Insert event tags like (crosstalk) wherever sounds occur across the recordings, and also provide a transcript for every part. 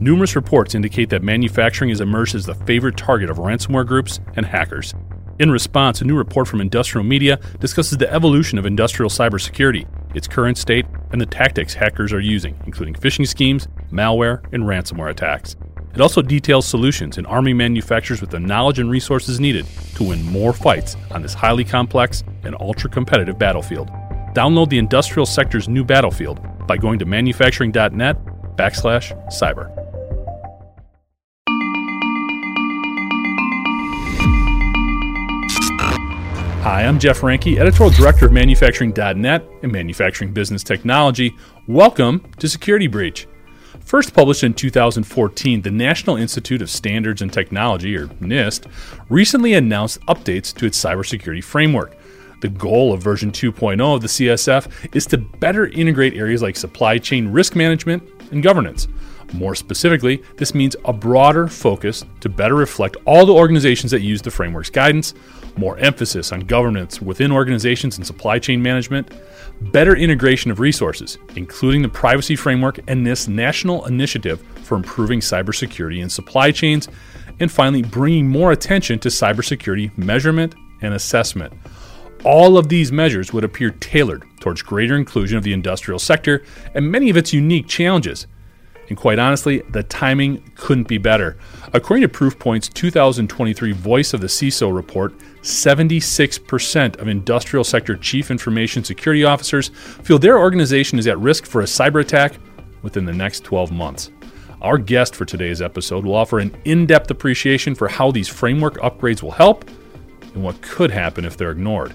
Numerous reports indicate that manufacturing has emerged as the favorite target of ransomware groups and hackers. In response, a new report from Industrial Media discusses the evolution of industrial cybersecurity, its current state, and the tactics hackers are using, including phishing schemes, malware, and ransomware attacks. It also details solutions in arming manufacturers with the knowledge and resources needed to win more fights on this highly complex and ultra competitive battlefield. Download the industrial sector's new battlefield by going to manufacturing.net backslash cyber. Hi, I'm Jeff Reinke, editorial director of manufacturing.net and manufacturing business technology. Welcome to Security Breach. First published in 2014, the National Institute of Standards and Technology, or NIST, recently announced updates to its cybersecurity framework. The goal of version 2.0 of the CSF is to better integrate areas like supply chain risk management and governance. More specifically, this means a broader focus to better reflect all the organizations that use the framework's guidance, more emphasis on governance within organizations and supply chain management, better integration of resources, including the privacy framework and this national initiative for improving cybersecurity in supply chains, and finally, bringing more attention to cybersecurity measurement and assessment. All of these measures would appear tailored towards greater inclusion of the industrial sector and many of its unique challenges. And quite honestly, the timing couldn't be better. According to Proofpoint's 2023 Voice of the CISO report, 76% of industrial sector chief information security officers feel their organization is at risk for a cyber attack within the next 12 months. Our guest for today's episode will offer an in depth appreciation for how these framework upgrades will help and what could happen if they're ignored.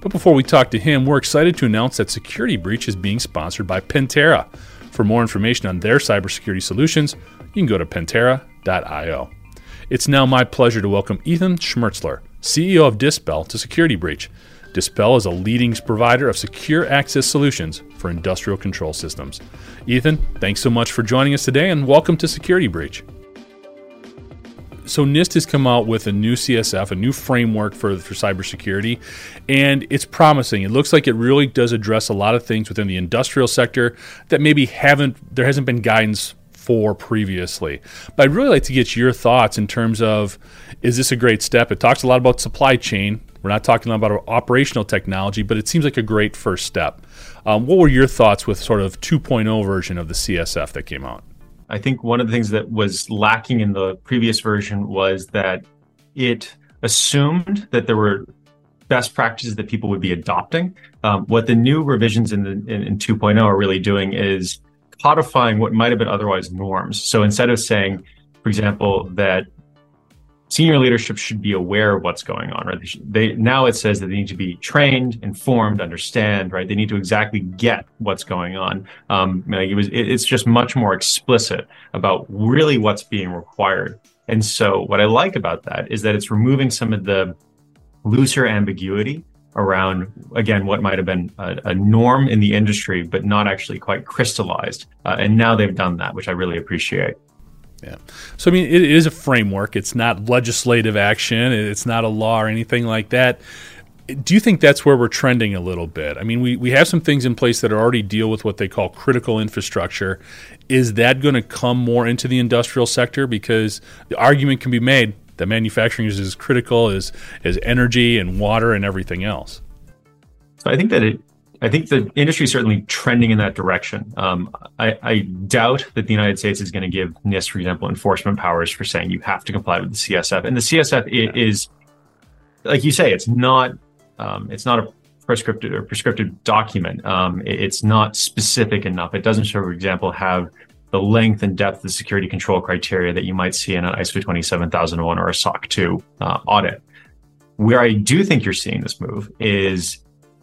But before we talk to him, we're excited to announce that Security Breach is being sponsored by Pentera. For more information on their cybersecurity solutions, you can go to pentera.io. It's now my pleasure to welcome Ethan Schmertzler, CEO of Dispel, to Security Breach. Dispel is a leading provider of secure access solutions for industrial control systems. Ethan, thanks so much for joining us today and welcome to Security Breach. So NIST has come out with a new CSF, a new framework for, for cybersecurity, and it's promising. It looks like it really does address a lot of things within the industrial sector that maybe haven't there hasn't been guidance for previously. But I'd really like to get your thoughts in terms of is this a great step? It talks a lot about supply chain. We're not talking about operational technology, but it seems like a great first step. Um, what were your thoughts with sort of 2.0 version of the CSF that came out? I think one of the things that was lacking in the previous version was that it assumed that there were best practices that people would be adopting. Um, what the new revisions in, the, in, in 2.0 are really doing is codifying what might have been otherwise norms. So instead of saying, for example, that senior leadership should be aware of what's going on, right? They, should, they, now it says that they need to be trained, informed, understand, right? They need to exactly get what's going on. Um, it was, it, it's just much more explicit about really what's being required. And so, what I like about that is that it's removing some of the looser ambiguity around again what might have been a, a, norm in the industry but not actually quite crystallized uh, and now they've done that which i really appreciate yeah. So, I mean, it is a framework. It's not legislative action, it's not a law or anything like that. Do you think that's where we're trending a little bit? I mean, we, we have some things in place that already deal with what they call critical infrastructure. Is that going to come more into the industrial sector? Because the argument can be made that manufacturing is as critical as, as energy and water and everything else. So I think that it I think the industry is certainly trending in that direction. Um, I, I, doubt that the United States is going to give NIST, for example, enforcement powers for saying you have to comply with the CSF. And the CSF yeah. is, like you say, it's not um, it's not a prescriptive or prescriptive document. Um, it, it's not specific enough. It doesn't, show, for example, have the length and depth of security control criteria that you might see in an ISO 27001 or a SOC 2 uh, audit. Where I do think you're seeing this move is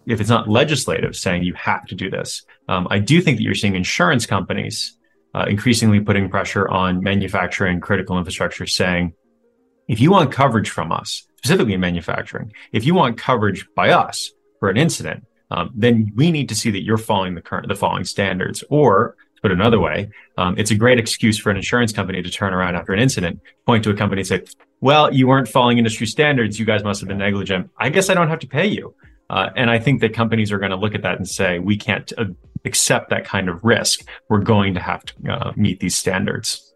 if it's not legislative saying you have to do this, um, I do think that you're seeing insurance companies uh, increasingly putting pressure on manufacturing critical infrastructure saying, if you want coverage from us, specifically in manufacturing, if you want coverage by us for an incident, um, then we need to see that you're following the current, the following standards. Or put another way, um, it's a great excuse for an insurance company to turn around after an incident, point to a company and say, well, you weren't following industry standards. You guys must have been negligent. I guess I don't have to pay you. Uh, and I think that companies are going to look at that and say, we can't uh, accept that kind of risk. We're going to have to uh, meet these standards.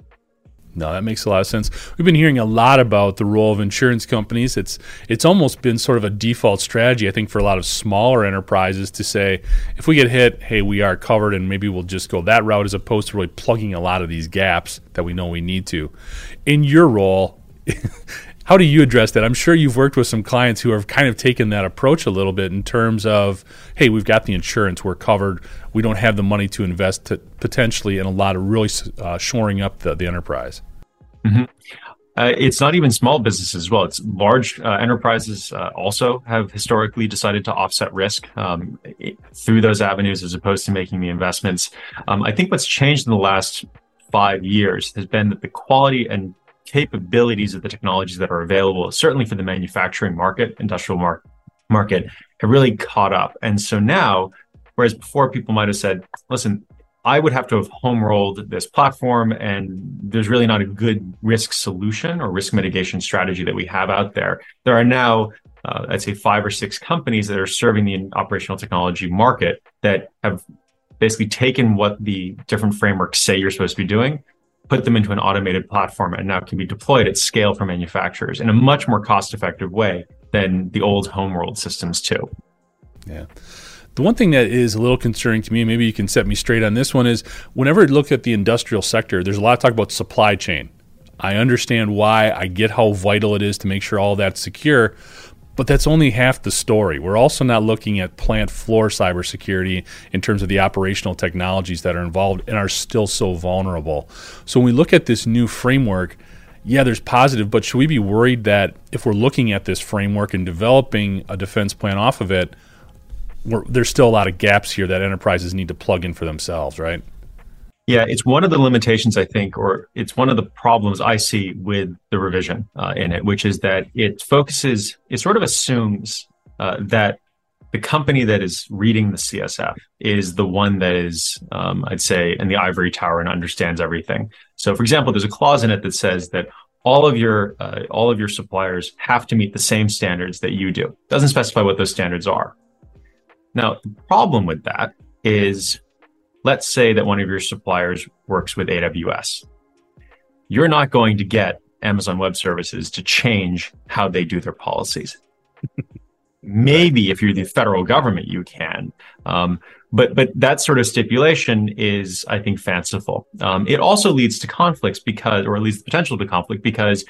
No, that makes a lot of sense. We've been hearing a lot about the role of insurance companies. It's it's almost been sort of a default strategy, I think, for a lot of smaller enterprises to say, if we get hit, hey, we are covered, and maybe we'll just go that route as opposed to really plugging a lot of these gaps that we know we need to. In your role, (laughs) how do you address that? I'm sure you've worked with some clients who have kind of taken that approach a little bit in terms of, hey, we've got the insurance, we're covered, we don't have the money to invest to potentially in a lot of really uh, shoring up the, the enterprise. Mm-hmm. Uh, it's not even small businesses as well. It's large uh, enterprises uh, also have historically decided to offset risk um, through those avenues as opposed to making the investments. Um, I think what's changed in the last five years has been that the quality and capabilities of the technologies that are available, certainly for the manufacturing market, industrial mar- market, have really caught up. And so now, whereas before people might have said, listen, I would have to have home rolled this platform, and there's really not a good risk solution or risk mitigation strategy that we have out there. There are now, uh, I'd say, five or six companies that are serving the operational technology market that have basically taken what the different frameworks say you're supposed to be doing put them into an automated platform and now can be deployed at scale for manufacturers in a much more cost effective way than the old home homeworld systems too. Yeah. The one thing that is a little concerning to me, maybe you can set me straight on this one, is whenever I look at the industrial sector, there's a lot of talk about supply chain. I understand why, I get how vital it is to make sure all that's secure, but that's only half the story. We're also not looking at plant floor cybersecurity in terms of the operational technologies that are involved and are still so vulnerable. So when we look at this new framework, yeah, there's positive, but should we be worried that if we're looking at this framework and developing a defense plan off of it, there's still a lot of gaps here that enterprises need to plug in for themselves, right? Yeah, it's one of the limitations, I think, or it's one of the problems I see with the revision uh, in it, which is that it focuses, it sort of assumes uh, that the company that is reading the CSF is the one that is, um, I'd say, in the ivory tower and understands everything. So, for example, there's a clause in it that says that all of your uh, all of your suppliers have to meet the same standards that you do. Doesn't specify what those standards are. Now, the problem with that is let's say that one of your suppliers works with AWS. You're not going to get Amazon Web Services to change how they do their policies. (laughs) Maybe if you're the federal government, you can. Um, but but that sort of stipulation is, I think, fanciful. Um, it also leads to conflicts because, or at least the potential to conflict, because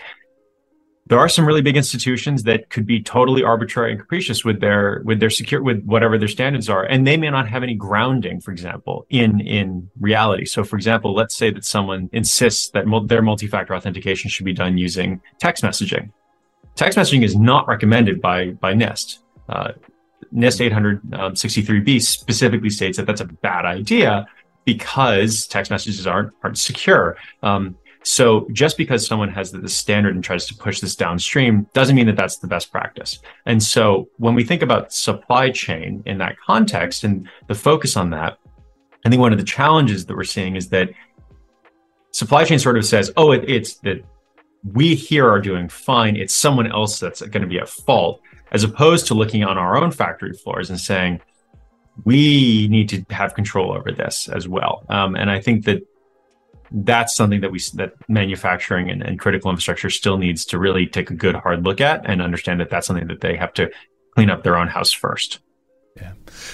there are some really big institutions that could be totally arbitrary and capricious with their with their secure with whatever their standards are and they may not have any grounding for example in in reality. So for example let's say that someone insists that their multi-factor authentication should be done using text messaging. Text messaging is not recommended by by nist uh, nist 863b um, specifically states that that's a bad idea because text messages aren't aren't secure. Um, so just because someone has the standard and tries to push this downstream doesn't mean that that's the best practice. And so when we think about supply chain in that context and the focus on that, I think one of the challenges that we're seeing is that supply chain sort of says, oh, it, it's that we here are doing fine. It's someone else that's going to be at fault, as opposed to looking on our own factory floors and saying, we need to have control over this as well. Um, and I think that that's something that we that manufacturing and, and critical infrastructure still needs to really take a good hard look at and understand that that's something that they have to clean up their own house first. Yeah.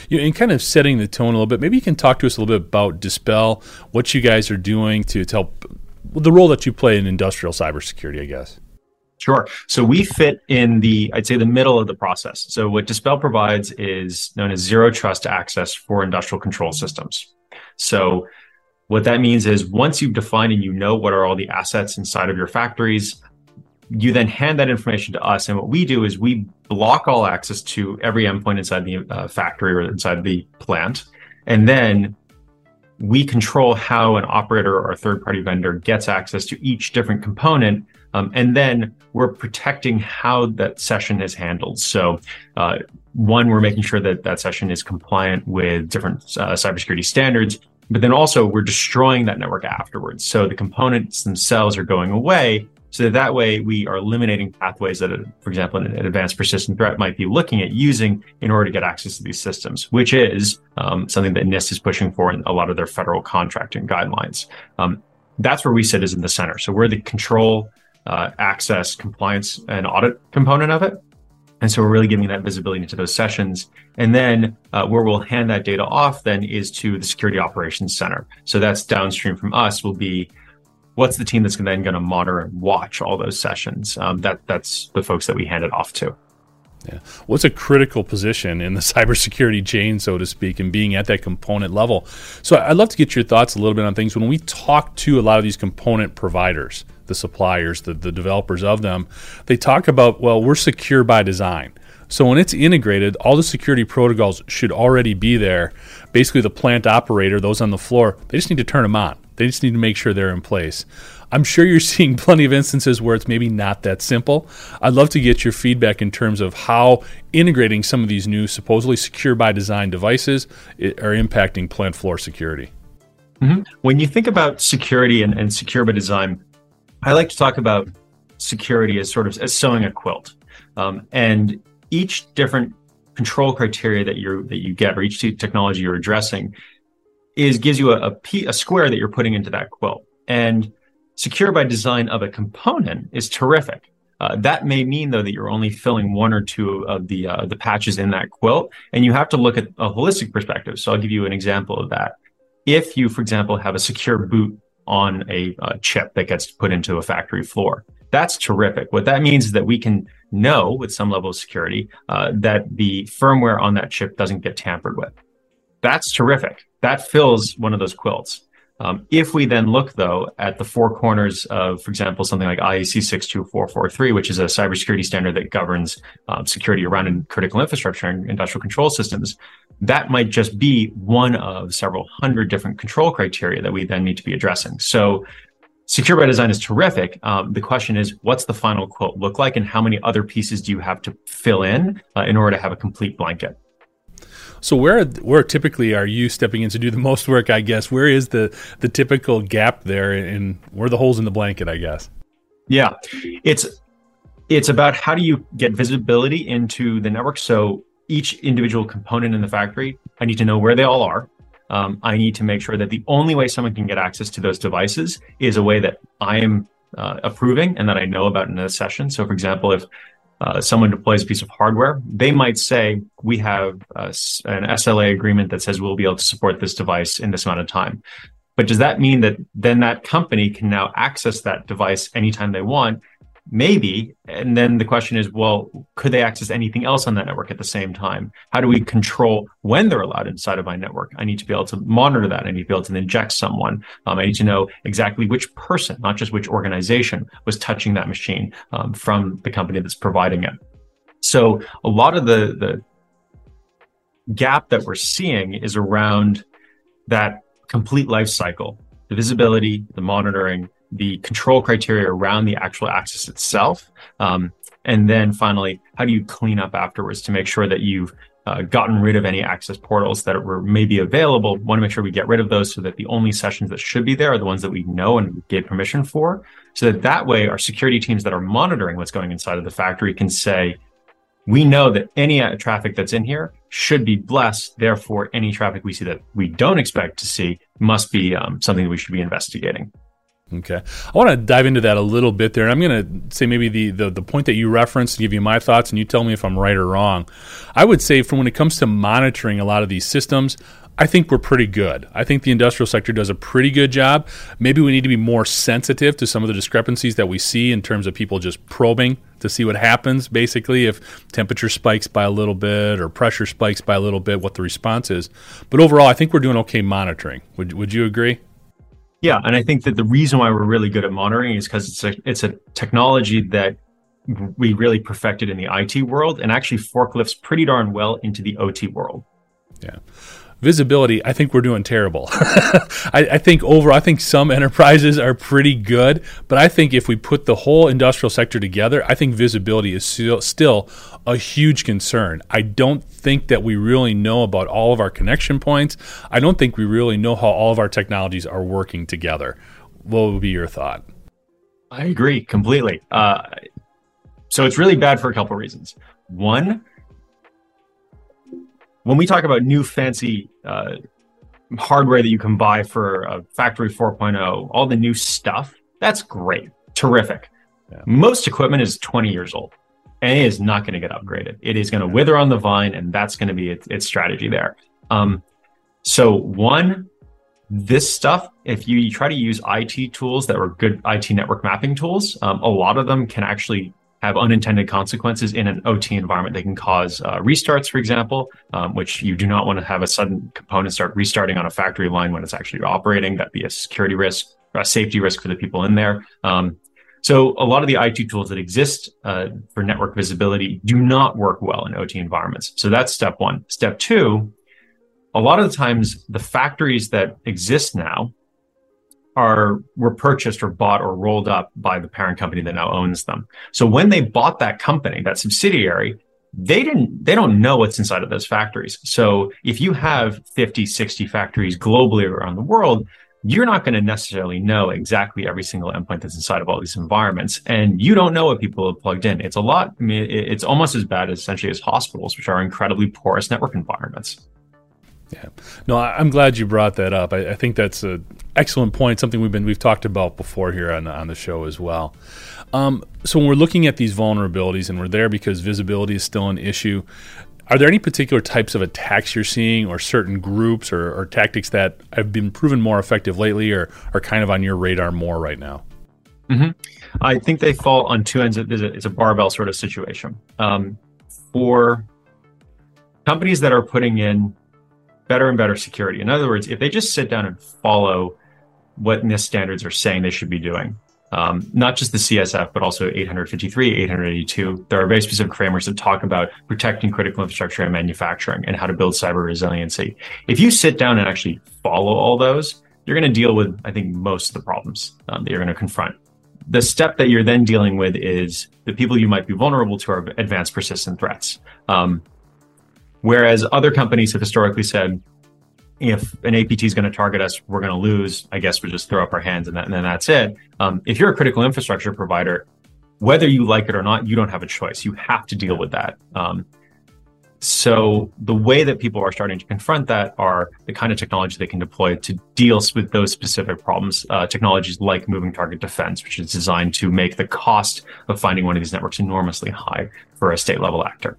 You know, and kind of setting the tone a little bit, maybe you can talk to us a little bit about Dispel, what you guys are doing to, to help the role that you play in industrial cybersecurity, I guess. Sure. So we fit in the, I'd say, the middle of the process. So what Dispel provides is known as zero trust access for industrial control systems. So what that means is once you've defined and you know what are all the assets inside of your factories, you then hand that information to us. And what we do is we block all access to every endpoint inside the uh, factory or inside the plant. And then we control how an operator or a third party vendor gets access to each different component. Um, and then we're protecting how that session is handled. So, uh, one, we're making sure that that session is compliant with different uh, cybersecurity standards but then also we're destroying that network afterwards. So the components themselves are going away. So that, that way we are eliminating pathways that, for example, an advanced persistent threat might be looking at using in order to get access to these systems, which is um, something that NIST is pushing for in a lot of their federal contracting guidelines. Um, that's where we sit is in the center. So we're the control, uh, access, compliance, and audit component of it. And so we're really giving that visibility into those sessions. And then uh, where we'll hand that data off then is to the security operations center. So that's downstream from us will be what's the team that's then going to monitor and watch all those sessions. Um, that that's the folks that we hand it off to. Yeah. What's a critical position in the (laughs) cybersecurity chain, so to speak, and being at that component level? So I'd love to get your thoughts a little bit on things. When we talk to a lot of these component providers, the suppliers, the, the developers of them, they talk about, well, we're secure by design. So when it's integrated, all the security protocols should already be there. Basically, the plant operator, those on the floor, they just need to turn them on. They just need to make sure they're in place. I'm sure you're (laughs) seeing plenty of instances where it's maybe not that simple. I'd love to get your feedback in terms of how integrating some of these new, supposedly secure by design devices are impacting plant floor security. Mm-hmm. When you think about security and, and secure by design, I like to talk about security as sort of as sewing a quilt. Um, and each different control criteria that you that you get or each technology you're addressing is gives you a, a, a square that you're putting into that quilt. And secure by design of a component is terrific. Uh, that may mean though that you're only filling one or two of the uh, the patches in that quilt, and you have to look at a holistic perspective. So I'll give you an example of that. If you, for example, have a secure boot on a, a chip that gets put into a factory floor, that's terrific. What that means is that we can know with some level of security uh, that the firmware on that chip doesn't get tampered with. That's terrific. That fills one of those quilts. Um, if we then look, though, at the four corners of, for example, something like IEC 62443, which is a cybersecurity standard that governs um, security around critical infrastructure and industrial control systems, that might just be one of several hundred different control criteria that we then need to be addressing. So, secure by design is terrific. Um, the question is, what's the final quote look like, and how many other pieces do you have to fill in uh, in order to have a complete blanket? So where where typically are you stepping in to do the most work? I guess where is the the typical gap there, and where are the holes in the blanket? I guess. Yeah, it's it's about how do you get visibility into the network. So each individual component in the factory, I need to know where they all are. Um, I need to make sure that the only way someone can get access to those devices is a way that I am uh, approving and that I know about in a session. So, for example, if uh, someone deploys a piece of hardware, they might say, we have an SLA agreement that says we'll be able to support this device in this amount of time. But does that mean that then that company can now access that device anytime they want Maybe. And then the question is, well, could they access anything else on that network at the same time? How do we control when they're allowed inside of my network? I need to be able to monitor that. I need to be able to inject someone. Um, I need to know exactly which person, not just which organization, was touching that machine um, from the company that's providing it. So a lot of the the gap that we're seeing is around that complete life cycle, the visibility, the monitoring, the control criteria around the actual access itself. Um, and then finally, how do you clean up afterwards to make sure that you've uh, gotten rid of any access portals that were maybe available? Want to make sure we get rid of those so that the only sessions that should be there are the ones that we know and gave permission for. So that that way, our security teams that are monitoring what's going inside of the factory can say, we know that any uh, traffic that's in here should be blessed. Therefore, any traffic we see that we don't expect to see must be um, something that we should be investigating. Okay. I want to dive into that a little bit there. I'm going to say maybe the, the, the point that you referenced, to give you my thoughts, and you tell me if I'm right or wrong. I would say, from when it comes to monitoring a lot of these systems, I think we're pretty good. I think the industrial sector does a pretty good job. Maybe we need to be more sensitive to some of the discrepancies that we see in terms of people just probing to see what happens, basically, if temperature spikes by a little bit or pressure spikes by a little bit, what the response is. But overall, I think we're doing okay monitoring. Would, would you agree? Yeah, and I think that the reason why we're really good at monitoring is because it's a it's a technology that we really perfected in the IT world and actually forklifts pretty darn well into the OT world. Yeah visibility, I think we're doing terrible. (laughs) I, I, think over, I think some enterprises are pretty good, but I think if we put the whole industrial sector together, I think visibility is still, still a huge concern. I don't think that we really know about all of our connection points. I don't think we really know how all of our technologies are working together. What would be your thought? I agree completely. Uh, so it's really bad for a couple reasons. One, when we talk about new fancy uh, hardware that you can buy for a factory 4.0, all the new stuff, that's great, terrific. Yeah. Most equipment is 20 years old and it is not going to get upgraded. It is going to wither on the vine, and that's going to be its, its strategy there. Um, so, one, this stuff, if you, you, try to use IT tools that were good IT network mapping tools, um, a lot of them can actually have unintended consequences in an OT environment. They can cause uh, restarts, for example, um, which you do not want to have a sudden component start restarting on a factory line when it's actually operating. That'd be a security risk, a safety risk for the people in there. Um, so a lot of the IT tools that exist uh, for network visibility do not work well in OT environments. So that's step one. Step two, a lot of the times the factories that exist now are were purchased or bought or rolled up by the parent company that now owns them. So when they bought that company, that subsidiary, they didn't they don't know what's inside of those factories. So if you have 50, 60 factories globally around the world, you're not going to necessarily know exactly every single endpoint that's inside of all these environments. And you don't know what people have plugged in. It's a lot. I mean, it's almost as bad essentially as hospitals, which are incredibly porous network environments. Yeah. No, I'm glad you brought that up. I, I think that's an excellent point, something we've been we've talked about before here on on the show as well. Um, so when we're looking at these vulnerabilities, and we're there because visibility is still an issue, are there any particular types of attacks you're seeing, or certain groups or, or tactics that have been proven more effective lately, or are kind of on your radar more right now? Mm-hmm. I think they fall on two ends. Of, it's a barbell sort of situation. Um, for companies that are putting in better and better security, in other words, if they just sit down and follow what NIST standards are saying they should be doing, um, not just the CSF, but also 853, 882. There are very specific frameworks that talk about protecting critical infrastructure and manufacturing and how to build cyber resiliency. If you sit down and actually follow all those, you're going to deal with, I think, most of the problems um, that you're going to confront. The step that you're then dealing with is the people you might be vulnerable to are advanced persistent threats. Um, whereas other companies have historically said, if an APT is going to target us, we're going to lose. I guess we just throw up our hands and, that, and then that's it. Um, if you're a critical infrastructure provider, whether you like it or not, you don't have a choice. You have to deal with that. Um, so the way that people are starting to confront that are the kind of technology they can deploy to deal with those specific problems. Uh, technologies like moving target defense, which is designed to make the cost of finding one of these networks enormously high for a state level actor.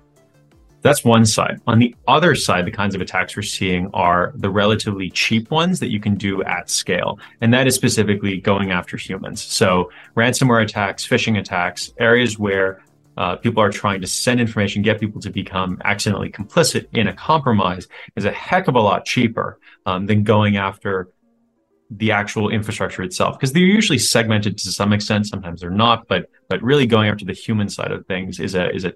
That's one side. On the other side, the kinds of attacks we're seeing are the relatively cheap ones that you can do at scale. And that is specifically going after humans. So ransomware attacks, phishing attacks, areas where uh, people are trying to send information, get people to become accidentally complicit in a compromise is a heck of a lot cheaper um, than going after the actual infrastructure itself because they're usually segmented to some extent sometimes they're not but but really going after the human side of things is a is a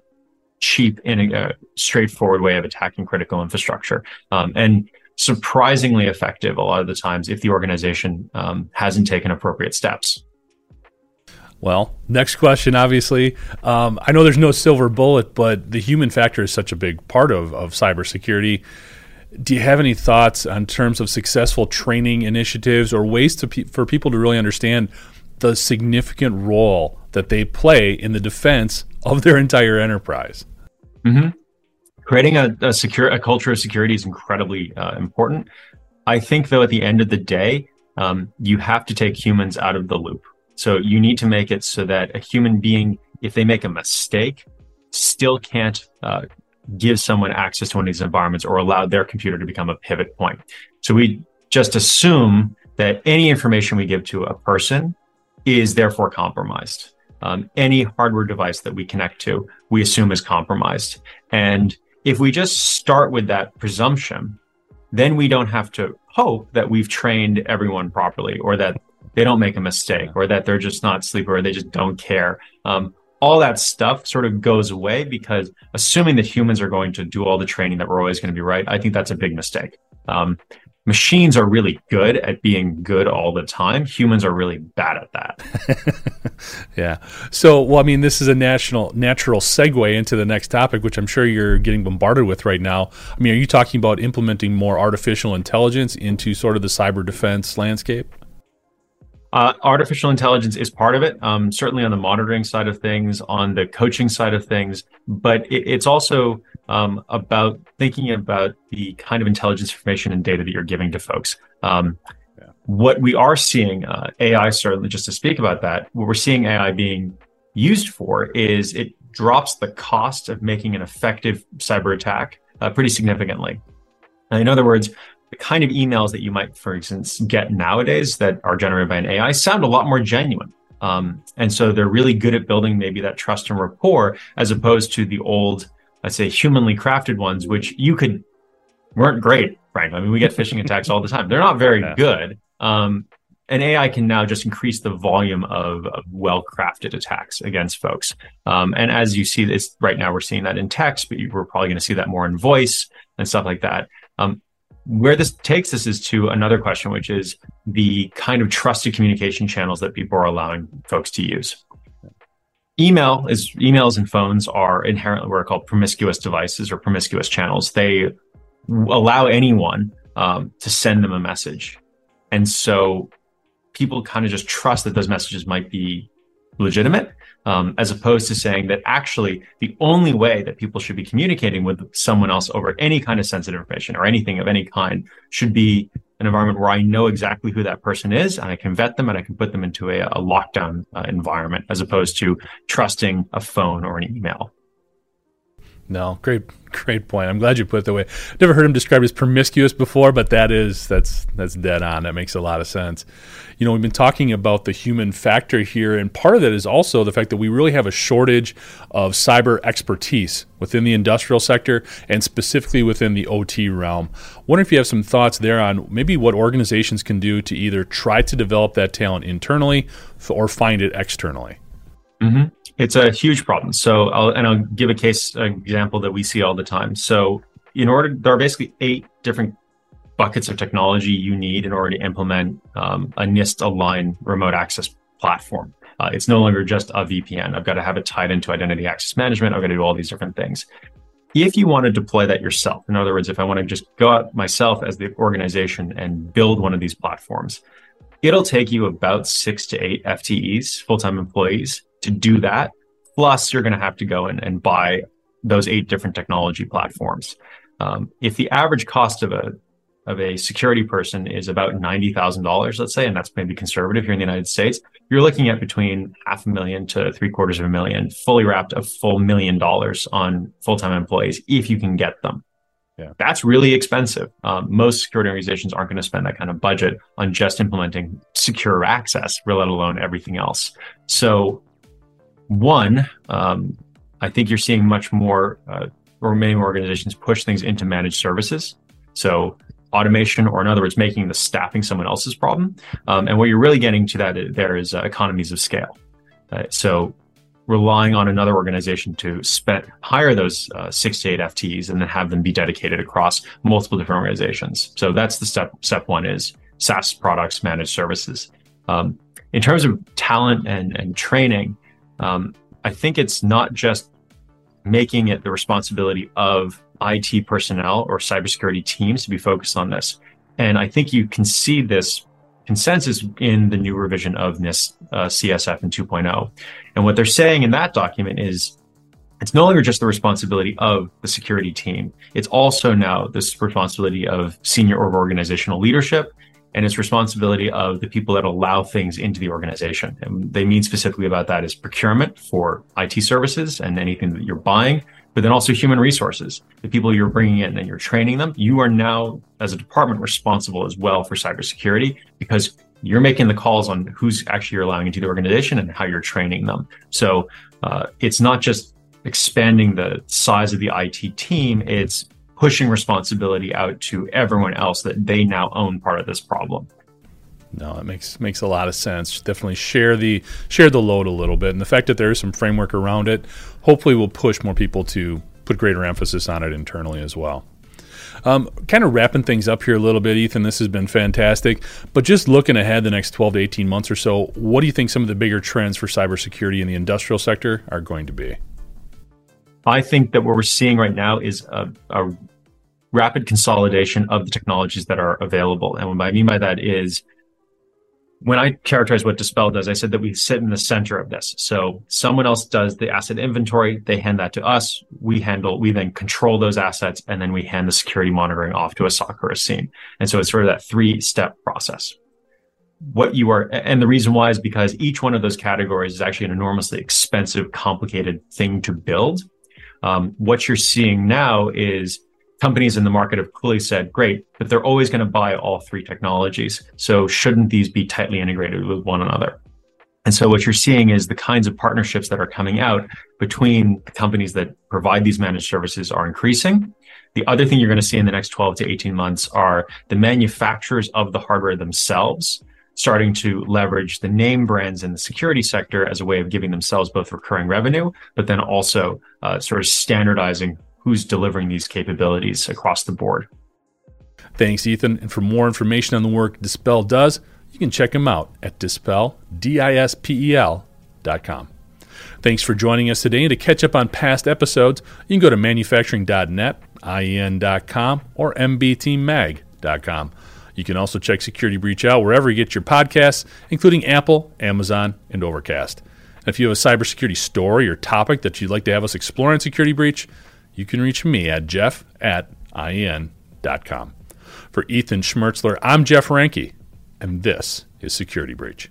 cheap and a straightforward way of attacking critical infrastructure. Um, and surprisingly effective a lot of the times if the organization um, hasn't taken appropriate steps. Well, next question, obviously. Um, I know there's no silver bullet, but the human factor is such a big part of, of cybersecurity. Do you have any thoughts on terms of successful training initiatives or ways to pe- for people to really understand the significant role that they play in the defense of their entire enterprise? Mm-hmm. Creating a, a secure a culture of security is incredibly uh, important. I think, though, at the end of the day, um, you have to take humans out of the loop. So you need to make it so that a human being, if they make a mistake, still can't uh, give someone access to one of these environments or allow their computer to become a pivot point. So we just assume that any information we give to a person is therefore compromised um, any hardware device that we connect to, we assume is compromised. And if we just start with that presumption, then we don't have to hope that we've trained everyone properly or that they don't make a mistake or that they're just not sleeper or they just don't care. Um, all that stuff sort of goes away because assuming that humans are going to do all the training that we're always going to be right, I think that's a big mistake. Um, machines are really good at being good all the time. Humans are really bad at that. (laughs) yeah. So, well, I mean, this is a national natural segue into the next topic, which I'm sure you're getting bombarded with right now. I mean, are you talking about implementing more artificial intelligence into sort of the cyber defense landscape? Uh, artificial intelligence is part of it, um, certainly on the monitoring side of things, on the coaching side of things, but it, it's also um, about thinking about the kind of intelligence, information, and data that you're giving to folks. Um, yeah. What we are seeing, uh, AI certainly, just to speak about that, what we're seeing AI being used for is it drops the cost of making an effective cyber attack uh, pretty significantly. In other words, the kind of emails that you might, for instance, get nowadays that are generated by an AI sound a lot more genuine. Um, and so they're really good at building maybe that trust and rapport as opposed to the old, let's say, humanly crafted ones, which you could weren't great, frankly. I mean, we get phishing (laughs) attacks all the time. They're not very yeah. good. Um, and AI can now just increase the volume of, of well-crafted attacks against folks. Um, and as you see this right now, we're seeing that in text, but we're probably going to see that more in voice and stuff like that. Um, where this takes us is to another question, which is the kind of trusted communication channels that people are allowing folks to use. Email is emails and phones are inherently what are called promiscuous devices or promiscuous channels. They allow anyone um, to send them a message. And so people kind of just trust that those messages might be legitimate, um, as opposed to saying that actually the only way that people should be communicating with someone else over any kind of sensitive information or anything of any kind should be an environment where I know exactly who that person is and I can vet them and I can put them into a, a lockdown uh, environment as opposed to trusting a phone or an email. No, great, great point. I'm glad you put it that way. Never heard him described as promiscuous before, but that is that's that's dead on. That makes a lot of sense. You know, we've been talking about the human factor here, and part of that is also the fact that we really have a shortage of cyber expertise within the industrial sector and specifically within the OT realm. Wonder if you have some thoughts there on maybe what organizations can do to either try to develop that talent internally or find it externally. Mm-hmm. It's a huge problem. So, I'll, and I'll give a case example that we see all the time. So, in order, there are basically eight different buckets of technology you need in order to implement um, a NIST aligned remote access platform. Uh, it's no longer just a VPN. I've got to have it tied into identity access management. I've got to do all these different things. If you want to deploy that yourself, in other words, if I want to just go out myself as the organization and build one of these platforms, it'll take you about six to eight FTEs, full time employees, to do that. Plus, you're going to have to go in and buy those eight different technology platforms. Um, if the average cost of a of a security person is about ninety thousand dollars, let's say, and that's maybe conservative here in the United States, you're looking at between half a million to three quarters of a million, fully wrapped, a full million dollars on full time employees if you can get them. Yeah. That's really expensive. Um, most security organizations aren't going to spend that kind of budget on just implementing secure access, let alone everything else. So one, um, I think you're seeing much more, uh, or many organizations push things into managed services. So automation, or in other words, making the staffing someone else's problem. Um, and what you're really getting to that there is uh, economies of scale. Uh, so relying on another organization to spend hire those uh, six to eight FTEs and then have them be dedicated across multiple different organizations. So that's the step. Step one is SaaS products, managed services. Um, in terms of talent and, and training, um, I think it's not just making it the responsibility of IT personnel or cybersecurity teams to be focused on this. And I think you can see this consensus in the new revision of NIST uh, CSF in 2.0. And what they're saying in that document is it's no longer just the responsibility of the security team. It's also now this responsibility of senior or organizational leadership and it's responsibility of the people that allow things into the organization. And they mean specifically about that is procurement for IT services and anything that you're buying, but then also human resources, the people you're bringing in and you're training them. You are now, as a department, responsible as well for cybersecurity because you're making the calls on who's actually you're allowing into the organization and how you're training them. So uh, it's not just expanding the size of the IT team; it's pushing responsibility out to everyone else that they now own part of this problem. No, it makes makes a lot of sense. Definitely share the share the load a little bit, and the fact that there is some framework around it, hopefully, will push more people to put greater emphasis on it internally as well. Um, kind of wrapping things up here a little bit, Ethan. This has been fantastic, but just looking ahead the next 12 to 18 months or so, what do you think some of the bigger trends for cybersecurity in the industrial sector are going to be? I think that what we're seeing right now is a, a rapid consolidation of the technologies that are available. And what I mean by that is when I characterize what Dispel does, I said that we sit in the center of this. So someone else does the asset inventory, they hand that to us, we handle, we then control those assets, and then we hand the security monitoring off to a SOC or a SIEM. And so it's sort of that three step process. What you are, and the reason why is because each one of those categories is actually an enormously expensive, complicated thing to build. Um, what you're seeing now is companies in the market have clearly said, great, but they're always going to buy all three technologies. So shouldn't these be tightly integrated with one another? And so what you're seeing is the kinds of partnerships that are coming out between the companies that provide these managed services are increasing. The other thing you're going to see in the next 12 to 18 months are the manufacturers of the hardware themselves starting to leverage the name brands in the security sector as a way of giving themselves both recurring revenue, but then also uh, sort of standardizing who's delivering these capabilities across the board. Thanks, Ethan. And for more information on the work Dispel does, you can check them out at dispel, D-I-S-P-E-L dot com. Thanks for joining us today. And to catch up on past episodes, you can go to manufacturing.net, IEN.com, or mbtmag.com. You can also check Security Breach out wherever you get your podcasts, including Apple, Amazon, and Overcast. And if you have a cybersecurity story or topic that you'd like to have us explore in Security Breach, you can reach me at jeff at IEN.com. For Ethan Schmertzler, I'm Jeff Reinke, and this is Security Breach.